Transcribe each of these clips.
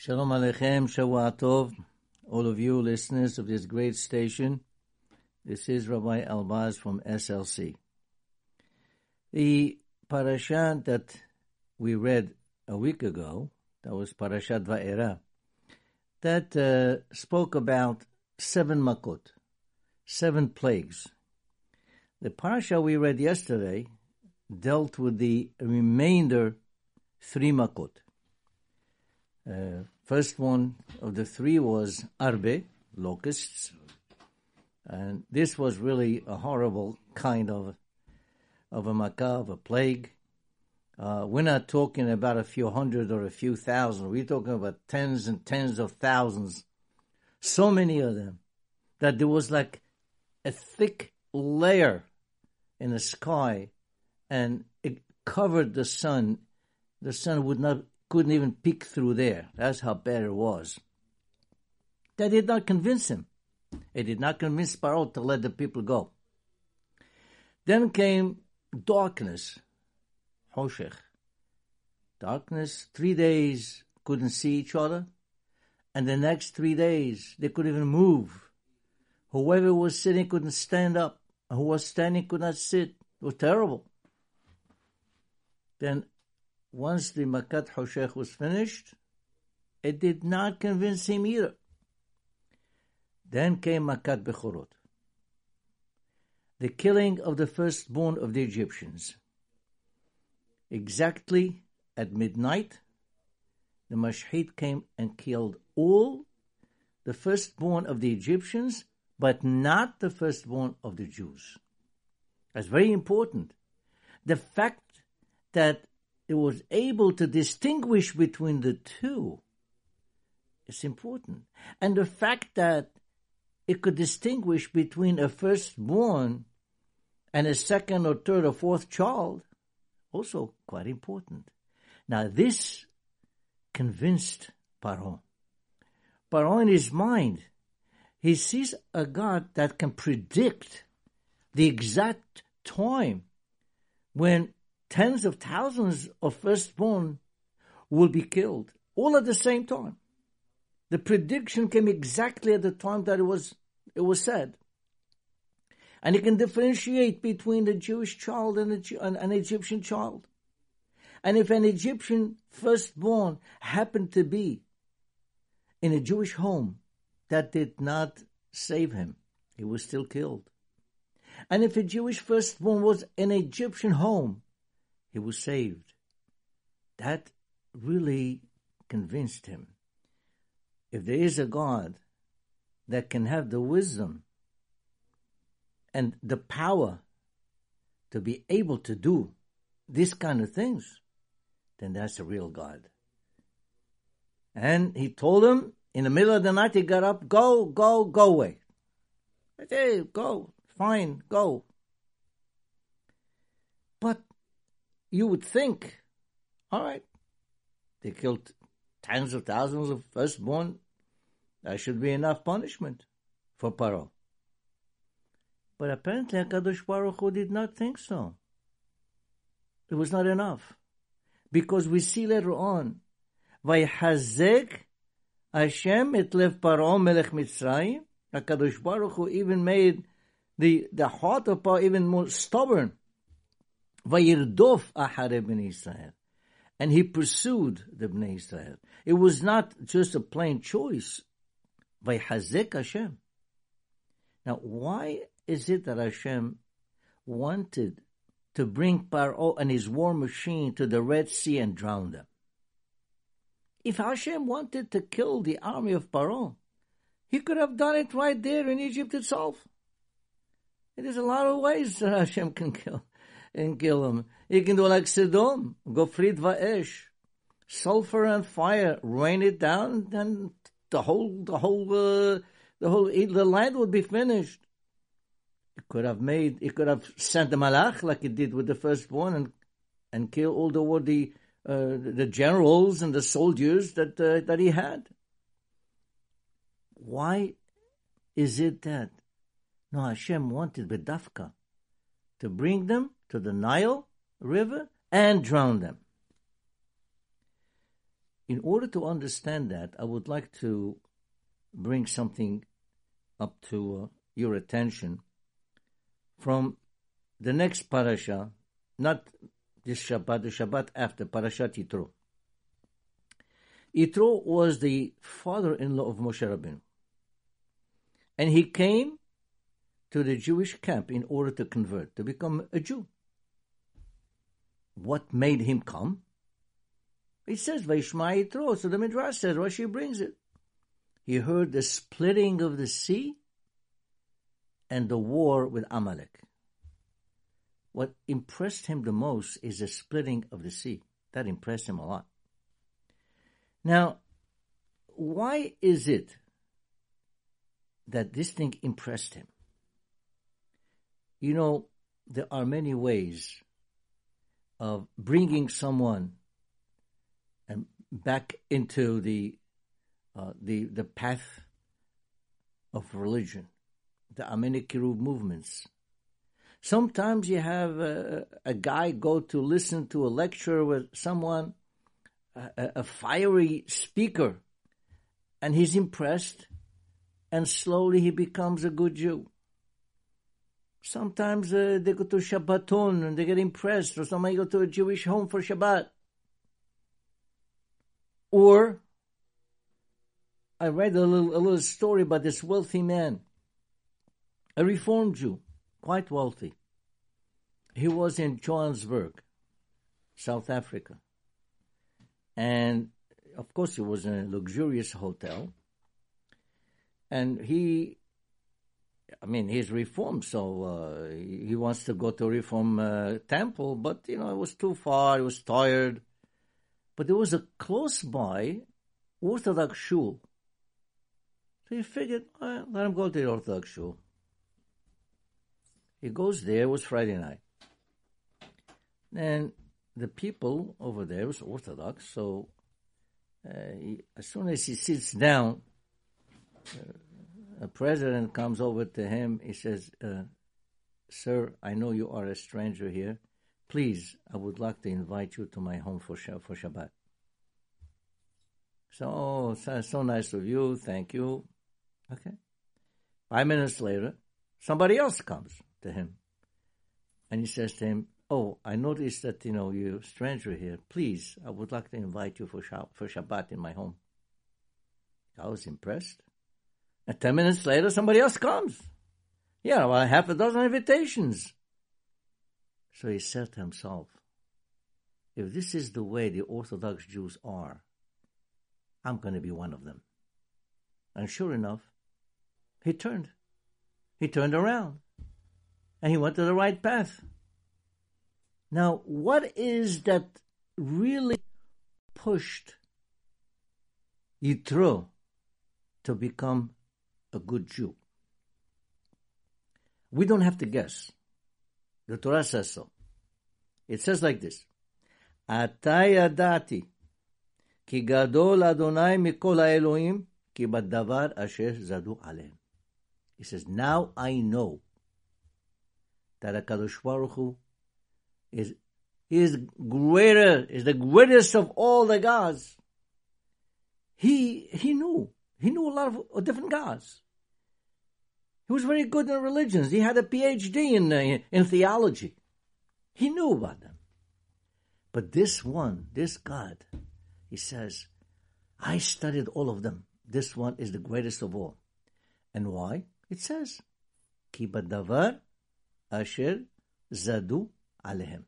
Shalom Aleichem, Shavua Tov, all of you listeners of this great station. This is Rabbi Elbaz from SLC. The parasha that we read a week ago, that was Parashat Va'era, that uh, spoke about seven makot, seven plagues. The parasha we read yesterday dealt with the remainder three makot. Uh, first one of the three was arbe, locusts, and this was really a horrible kind of of a of a plague. Uh, we're not talking about a few hundred or a few thousand. We're talking about tens and tens of thousands. So many of them that there was like a thick layer in the sky and it covered the sun. The sun would not couldn't even peek through there. That's how bad it was. That did not convince him. It did not convince Paro to let the people go. Then came darkness, oh, Hoshech. Darkness, three days couldn't see each other, and the next three days they couldn't even move. Whoever was sitting couldn't stand up, and who was standing could not sit. It was terrible. Then once the Makat Hoshech was finished, it did not convince him either. Then came Makat Bechorot, the killing of the firstborn of the Egyptians. Exactly at midnight, the Mashhit came and killed all the firstborn of the Egyptians, but not the firstborn of the Jews. That's very important. The fact that it was able to distinguish between the two is important. And the fact that it could distinguish between a firstborn and a second or third or fourth child, also quite important. Now this convinced Paro. Paro in his mind, he sees a God that can predict the exact time when tens of thousands of firstborn will be killed, all at the same time. The prediction came exactly at the time that it was, it was said. And he can differentiate between the Jewish child and an, an Egyptian child. And if an Egyptian firstborn happened to be in a Jewish home, that did not save him. He was still killed. And if a Jewish firstborn was in an Egyptian home, he was saved. That really convinced him. If there is a God that can have the wisdom and the power to be able to do this kind of things, then that's a real God. And he told him in the middle of the night, he got up, go, go, go away. I say, go, fine, go. But you would think, all right, they killed tens of thousands of firstborn. That should be enough punishment for Paro. But apparently HaKadosh Baruch Hu did not think so. It was not enough. Because we see later on, Vayhazek Hashem et lev Paro melech Mitzrayim. HaKadosh Baruch Hu even made the, the heart of Paro even more stubborn. Vayirdof Ahare Bnei Israel. And he pursued the Bnei Israel. It was not just a plain choice. Vayhazek Hashem. Now, why is it that Hashem wanted to bring Paro and his war machine to the Red Sea and drown them? If Hashem wanted to kill the army of Paro, he could have done it right there in Egypt itself. There's a lot of ways that Hashem can kill and kill them. He can do like Sodom, Gofrit Va'esh, sulfur and fire, rain it down, and the whole, the whole, uh, the whole, the land would be finished. It could have made, it could have sent the malach like it did with the firstborn and, and kill all the, the, uh, the generals and the soldiers that, uh, that he had. Why is it that? No, Hashem wanted Bedafka to bring them to the Nile River and drown them. in order to understand that, I would like to bring something up to uh, your attention from the next parasha, not this Shabbat, the Shabbat after Parashat Yitro. Yitro was the father-in-law of Moshe Rabbeinu. And he came to the Jewish camp in order to convert, to become a Jew. What made him come? It says, Vaishma Yitro. So the Midrash says, Rashi brings it. He heard the splitting of the sea and the war with Amalek. What impressed him the most is the splitting of the sea. That impressed him a lot. Now, why is it that this thing impressed him? You know, there are many ways of bringing someone and back into the uh, the the path of religion, the Amene Kiruv movements. Sometimes you have a, a, guy go to listen to a lecture with someone, a, a fiery speaker, and he's impressed, and slowly he becomes a good Jew. Sometimes uh, they go to Shabbaton and they get impressed, or somebody go to a Jewish home for Shabbat. Or I read a little, a little story about this wealthy man, a reformed Jew, quite wealthy. He was in Johannesburg, South Africa. And of course, he was in a luxurious hotel. And he I mean, he's reformed, so uh, he wants to go to reform uh, temple, but you know, it was too far. He was tired, but there was a close by Orthodox shul. So he figured, well, let him go to the Orthodox shul. He goes there. It was Friday night, and the people over there was Orthodox. So uh, he, as soon as he sits down. Uh, a president comes over to him. He says, uh, "Sir, I know you are a stranger here. Please, I would like to invite you to my home for for Shabbat." So, oh, so, so nice of you. Thank you. Okay. Five minutes later, somebody else comes to him, and he says to him, "Oh, I noticed that you know you're a stranger here. Please, I would like to invite you for for Shabbat in my home." I was impressed. And ten minutes later, somebody else comes. Yeah, well, half a dozen invitations. So he said to himself, if this is the way the Orthodox Jews are, I'm going to be one of them. And sure enough, he turned. He turned around. And he went to the right path. Now, what is that really pushed Yitro to become a good Jew. We don't have to guess. The Torah says so. It says like this, Atay adati ki gadol Adonai mikol ha'elohim ki badavar asher zadu alehem. He says, now I know that HaKadosh Baruch Hu is, is greater, is the greatest of all the gods. He, he knew he knew a lot of different gods. He was very good in religions. He had a PhD in, uh, in theology. He knew about them. But this one, this God, he says, I studied all of them. This one is the greatest of all. And why? It says, Ki badavar asher zadu alehem.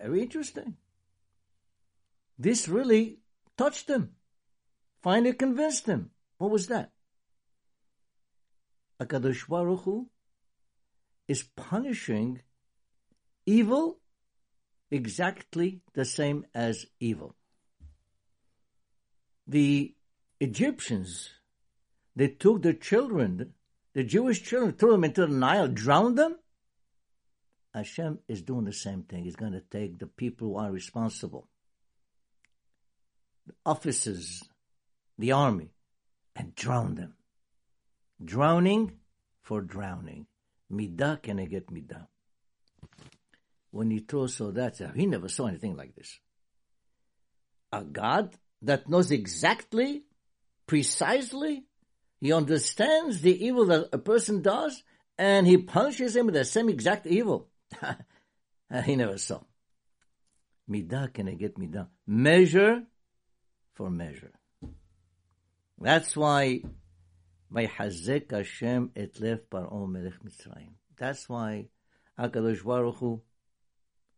Very interesting. This really touched him. Finally convinced him. What was that? Akadosh Baruch Hu is punishing evil exactly the same as evil. The Egyptians, they took the children, the Jewish children, threw them into the Nile, drowned them. Hashem is doing the same thing. He's going to take the people who are responsible, the officers, the army and drown them. Drowning for drowning. Midah keneged midah? When he throws so that, uh, he never saw anything like this. a God that knows exactly, precisely, he understands the evil that a person does, and he punishes him with the same exact evil. he never saw. Midah keneged midah? Measure for measure. That's why Hashem et lev paro melech Mitzrayim. That's why Hakadosh Baruch Hu,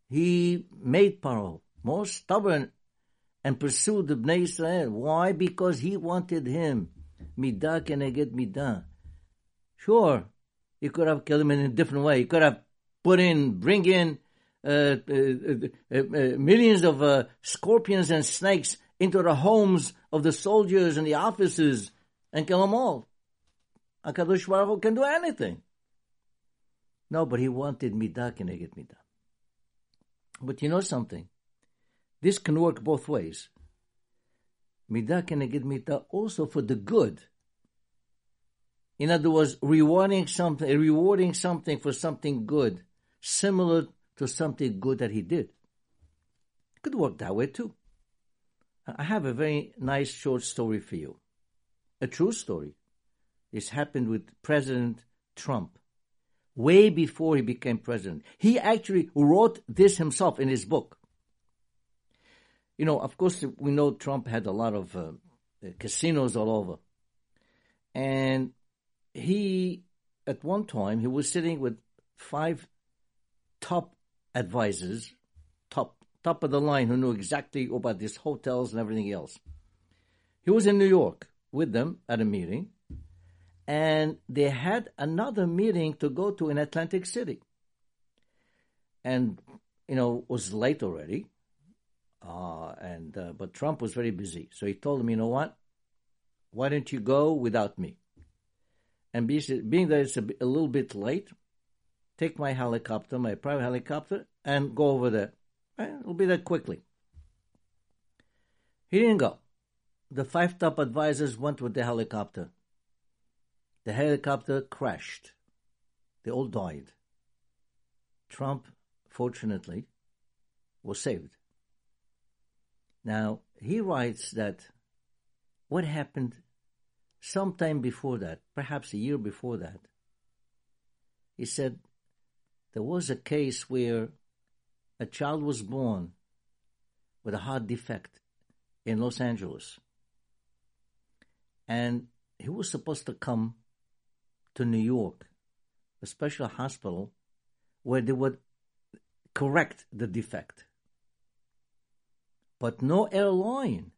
he made Paro more stubborn and pursued the Bnei Israel. Why? Because he wanted him. Midah keneged midah? Sure, he could have killed him in a different way. He could have put in, bring in uh, uh, uh, uh millions of uh, scorpions and snakes into the homes of the soldiers and the officers and kill them all. HaKadosh Baruch can do anything. No, but he wanted midah keneged midah. But you know something? This can work both ways. Midah keneged midah also for the good. In other words, rewarding something, rewarding something for something good, similar to something good that he did. It could work that way too. I have a very nice short story for you. A true story. This happened with President Trump way before he became president. He actually wrote this himself in his book. You know, of course, we know Trump had a lot of uh, casinos all over. And he, at one time, he was sitting with five top advisors, top top of the line, who knew exactly about these hotels and everything else. He was in New York with them at a meeting, and they had another meeting to go to in Atlantic City. And you know, it was late already, uh, and uh, but Trump was very busy, so he told him, you know what? Why don't you go without me? And being that it's a, a little bit late, take my helicopter, my private helicopter, and go over there. It'll be there quickly. He didn't go. The five top advisors went with the helicopter. The helicopter crashed. They all died. Trump, fortunately, was saved. Now, he writes that what happened sometime before that, perhaps a year before that, he said there was a case where a child was born with a heart defect in Los Angeles. And he was supposed to come to New York, a special hospital, where they would correct the defect. But no airline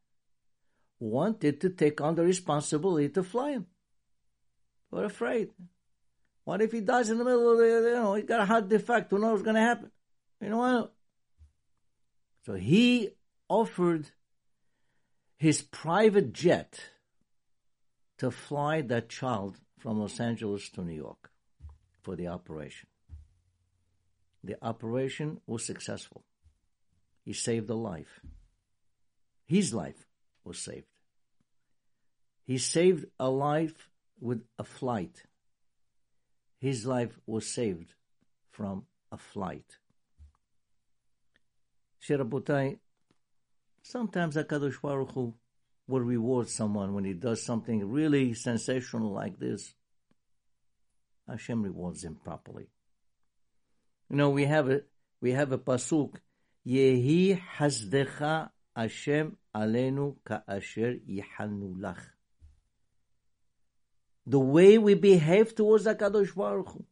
wanted to take on the responsibility to fly him. We're afraid. What if he dies in the middle of the, you know, he got a heart defect? Who knows what's going to happen? You know what? So he offered his private jet to fly that child from Los Angeles to New York for the operation. The operation was successful. He saved a life. His life was saved. He saved a life with a flight. His life was saved from a flight. Sherabutai, sometimes HaKadosh Baruch Hu will reward someone when he does something really sensational like this. Hashem rewards him properly. You know, we have a we have a pasuk, Yehi hasdecha Hashem alenu ka'asher yihalnu lach. The way we behave towards HaKadosh Baruch Hu,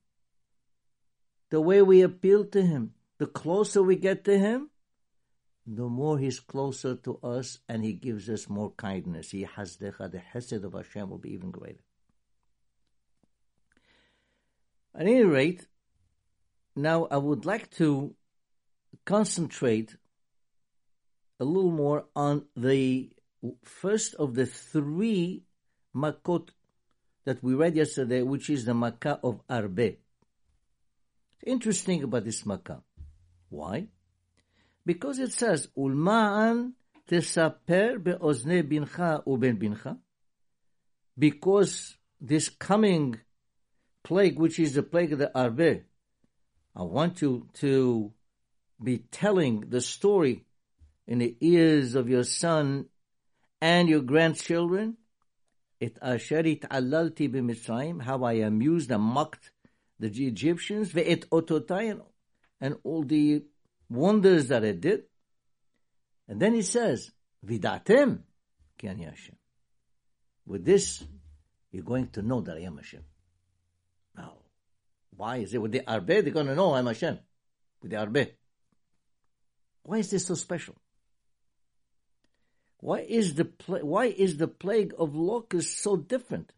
the way we appeal to Him, the closer we get to Him, the more he's closer to us and he gives us more kindness. He has the, the hesed of Hashem will be even greater. At any rate, now I would like to concentrate a little more on the first of the three makot that we read yesterday, which is the makkah of Arbe. Interesting about this makkah. Why? Because it says, Ulma'an tesaper be'ozne bincha uben bincha. Because this coming plague, which is the plague of the Arbe, I want you to be telling the story in the ears of your son and your grandchildren, it asherit alalti b'mitzrayim, how I amused and mocked the Egyptians, ve'et ototai, and all the wonders that it did. And then he says, vidatem ki ani Hashem. With this, you're going to know that I am Hashem. Now, why is it with the Arbe? They're going to know I'm Hashem. With the Arbe. Why is this so special? Why is the why is the plague of locusts so different?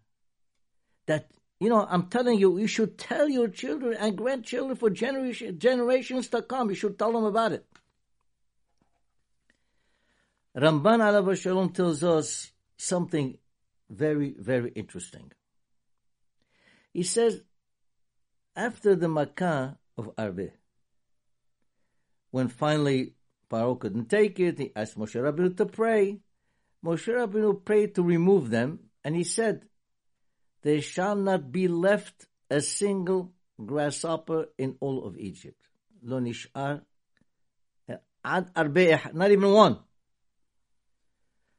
That you know, I'm telling you, you should tell your children and grandchildren for generation, generations to come. You should tell them about it. Ramban Alav Shalom tells us something very, very interesting. He says, after the Makkah of Arbe, when finally Paro couldn't take it, he asked Moshe Rabbeinu to pray. Moshe Rabbeinu prayed to remove them, and he said, there shall not be left a single grasshopper in all of Egypt. Lo nish'ar ad not even one.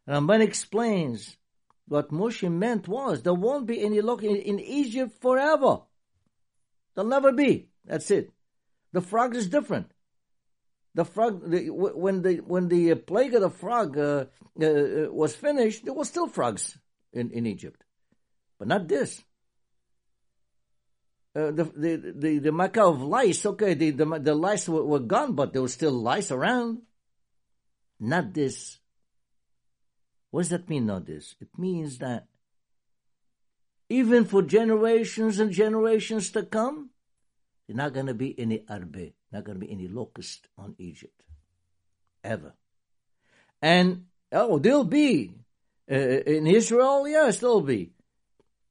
Ramban explains what Moshe meant was there won't be any look in, in Egypt forever. There'll never be. That's it. The frog is different. The frog, the, when the when the plague of the frog uh, uh, was finished, there were still frogs in, in Egypt, but not this. Uh, the the the the makkah of lice, okay, the the, the lice were, were gone, but there were still lice around. Not this. What does that mean, not this? It means that even for generations and generations to come, there's not going to be any arbe, not going to be any locust on Egypt. Ever. And, oh, there'll be. Uh, in Israel, yes, there'll be.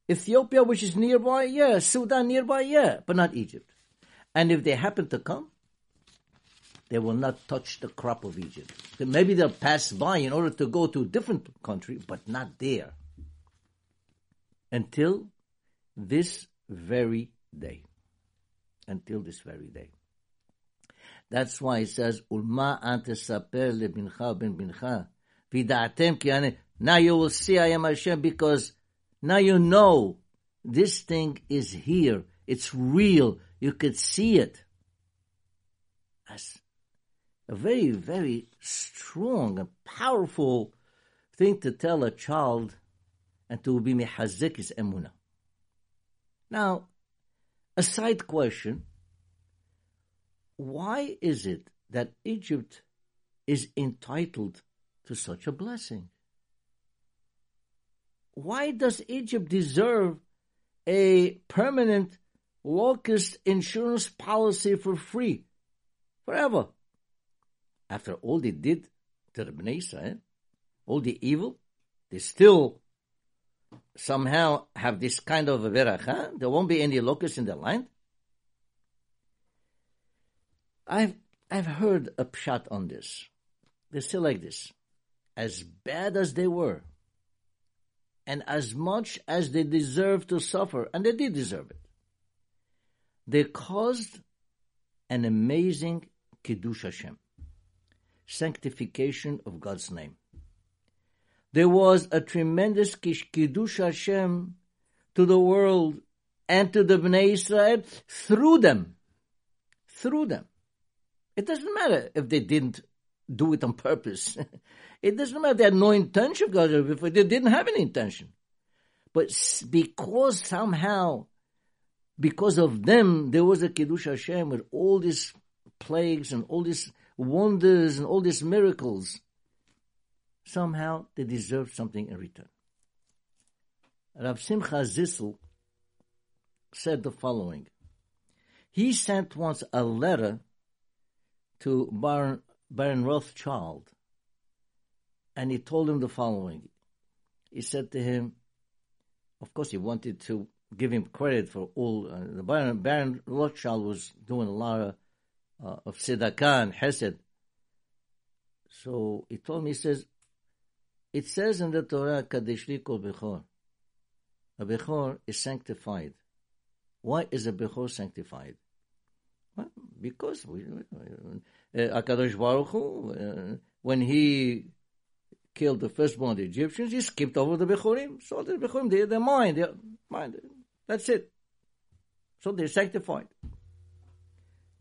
Ethiopia, which is nearby, yeah. Sudan nearby, yeah. But not Egypt. And if they happen to come, they will not touch the crop of Egypt. Maybe they'll pass by in order to go to a different country, but not there. Until this very day. Until this very day. That's why it says, Ulma antesaper lebincha ben bincha. Vida'atem ki Now you will see I am Hashem because now you know this thing is here. It's real. You could see it. As a very, very strong and powerful thing to tell a child and to be mehazik is emuna. Now, a side question. Why is it that Egypt is entitled to such a blessing? Why does Egypt deserve a permanent locust insurance policy for free forever? after all they did to the Bnei Israel, all the evil, they still somehow have this kind of a veracha. There won't be any locusts in the land. I've I've heard a pshat on this. They say like this: as bad as they were, and as much as they deserve to suffer, and they did deserve it, they caused an amazing kiddush Hashem sanctification of God's name. There was a tremendous kiddush Hashem to the world and to the Bnei Israel through them. Through them. It doesn't matter if they didn't do it on purpose. it doesn't matter they had no intention God, if they didn't have any intention. But because somehow, because of them, there was a Kiddush Hashem with all these plagues and all these wonders and all these miracles, somehow they deserve something in return. Rav Simcha Zissel said the following. He sent once a letter to Baron, Baron Rothschild, and he told him the following. He said to him, of course, he wanted to give him credit for all. Uh, the Baron, Baron Rothschild was doing a lot of uh, of tzedakah and hesed. So he told me, he says, it says in the Torah, Kadesh kol bechor. A bechor is sanctified. Why is a bechor sanctified? Well, because we, Akadosh Baruch Hu, uh, when he killed the firstborn the Egyptians, he skipped over the Bechorim. So the Bechorim, they, they're mine, they're mine. That's it. So they're sanctified.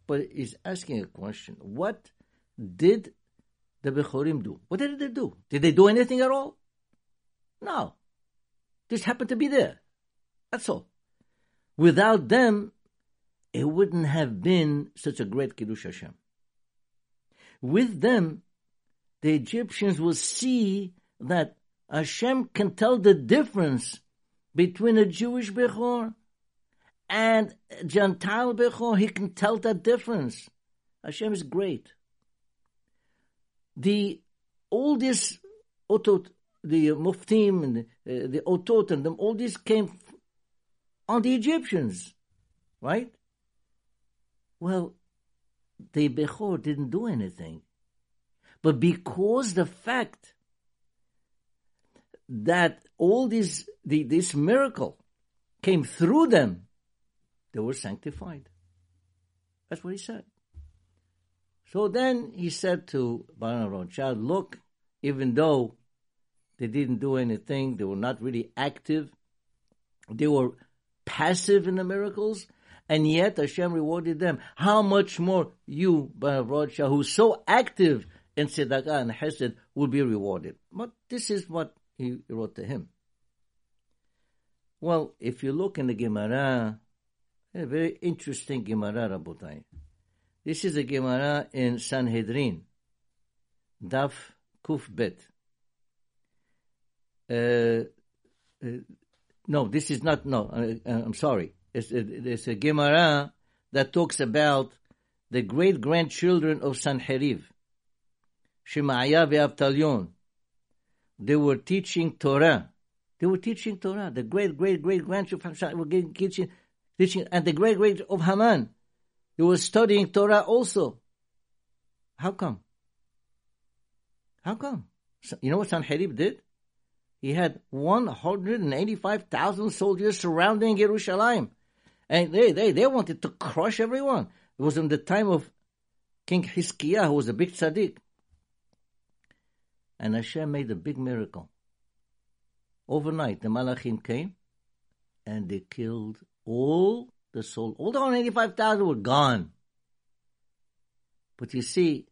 But he's asking a question. What did the Bechorim do? What did they do? Did they do anything at all? No. Just happened to be there. That's all. Without them, it wouldn't have been such a great Kiddush Hashem. With them, the Egyptians will see that Hashem can tell the difference between a Jewish Bechor and a Gentile Bechor. He can tell that difference. Hashem is great. The oldest otot, the muftim and the, uh, the otot and them, all this came on the Egyptians, right? Well, the Bechor didn't do anything. But because the fact that all this, the, this miracle came through them, they were sanctified. That's what he said. So then he said to Baron Child, look, even though they didn't do anything, they were not really active, they were passive in the miracles, and yet Hashem rewarded them. How much more you, Rothschild, who's so active in tzedakah and hesed will be rewarded. But this is what he wrote to him. Well, if you look in the Gemara, a very interesting Gemara, Rabotai. This is a Gemara in Sanhedrin, Daf Kuf Bet. Uh, uh, no, this is not, no, uh, uh I'm sorry. It's, it's a Gemara that talks about the great grandchildren of Sanheriv. Shemaiah ve'Avtalion. They were teaching Torah. They were teaching Torah. The great, great, great grandchildren were teaching, teaching, and the great, great of Haman. They were studying Torah also. How come? How come? You know what Sanherib did? He had 185,000 soldiers surrounding Jerusalem. And they, they, they wanted to crush everyone. It was in the time of King Hiskiah, who was a big tzaddik. And Hashem made a big miracle. Overnight, the Malachim came and they killed all the soul. All the 185,000 were gone. But you see,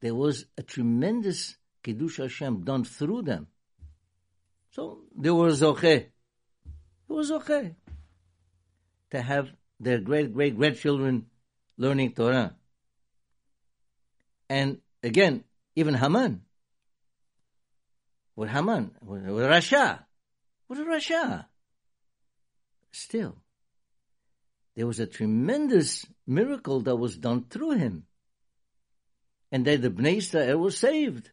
there was a tremendous Kiddush Hashem done through them. So they were Zoche. It was okay to have their great great grandchildren learning Torah. And again, even Haman, with Haman, with Rasha, with Rasha. Still, there was a tremendous miracle that was done through him. And then the Bnei Israel was saved.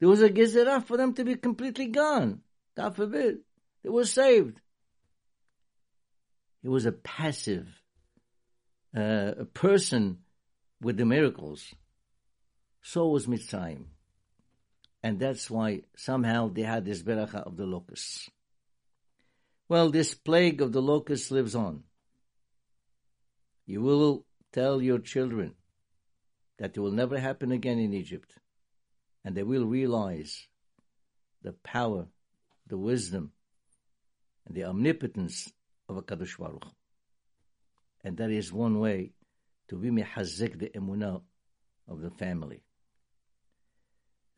There was a gezerah for them to be completely gone. God forbid. They were saved. He was a passive uh, a person with the miracles. So was Mitzrayim. And that's why somehow they had this beracha of the locusts. Well, this plague of the locusts lives on. You will tell your children that it will never happen again in Egypt. And they will realize the power, the wisdom, and the omnipotence of a Kadosh Baruch. And that is one way to be mehazek the emunah of the family.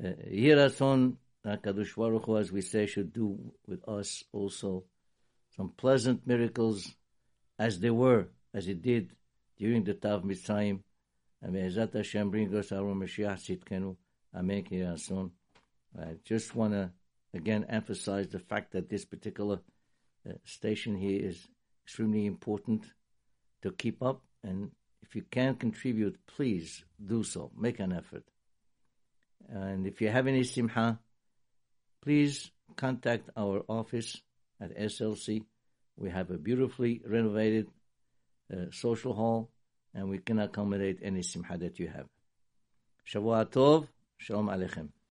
Yiratzon uh, Kadosh Baruch as we say, should do with us also some pleasant miracles, as they were, as He did during the Tav Mitzrayim. And may Hashem bring us our Mashiach Tzidkenu. Amen. I just want to again emphasize the fact that this particular uh, station here is extremely important to keep up. And if you can contribute, please do so. Make an effort. And if you have any simha, please contact our office at SLC. We have a beautifully renovated uh, social hall, and we can accommodate any simha that you have. Shavua Tov, Shalom Aleichem.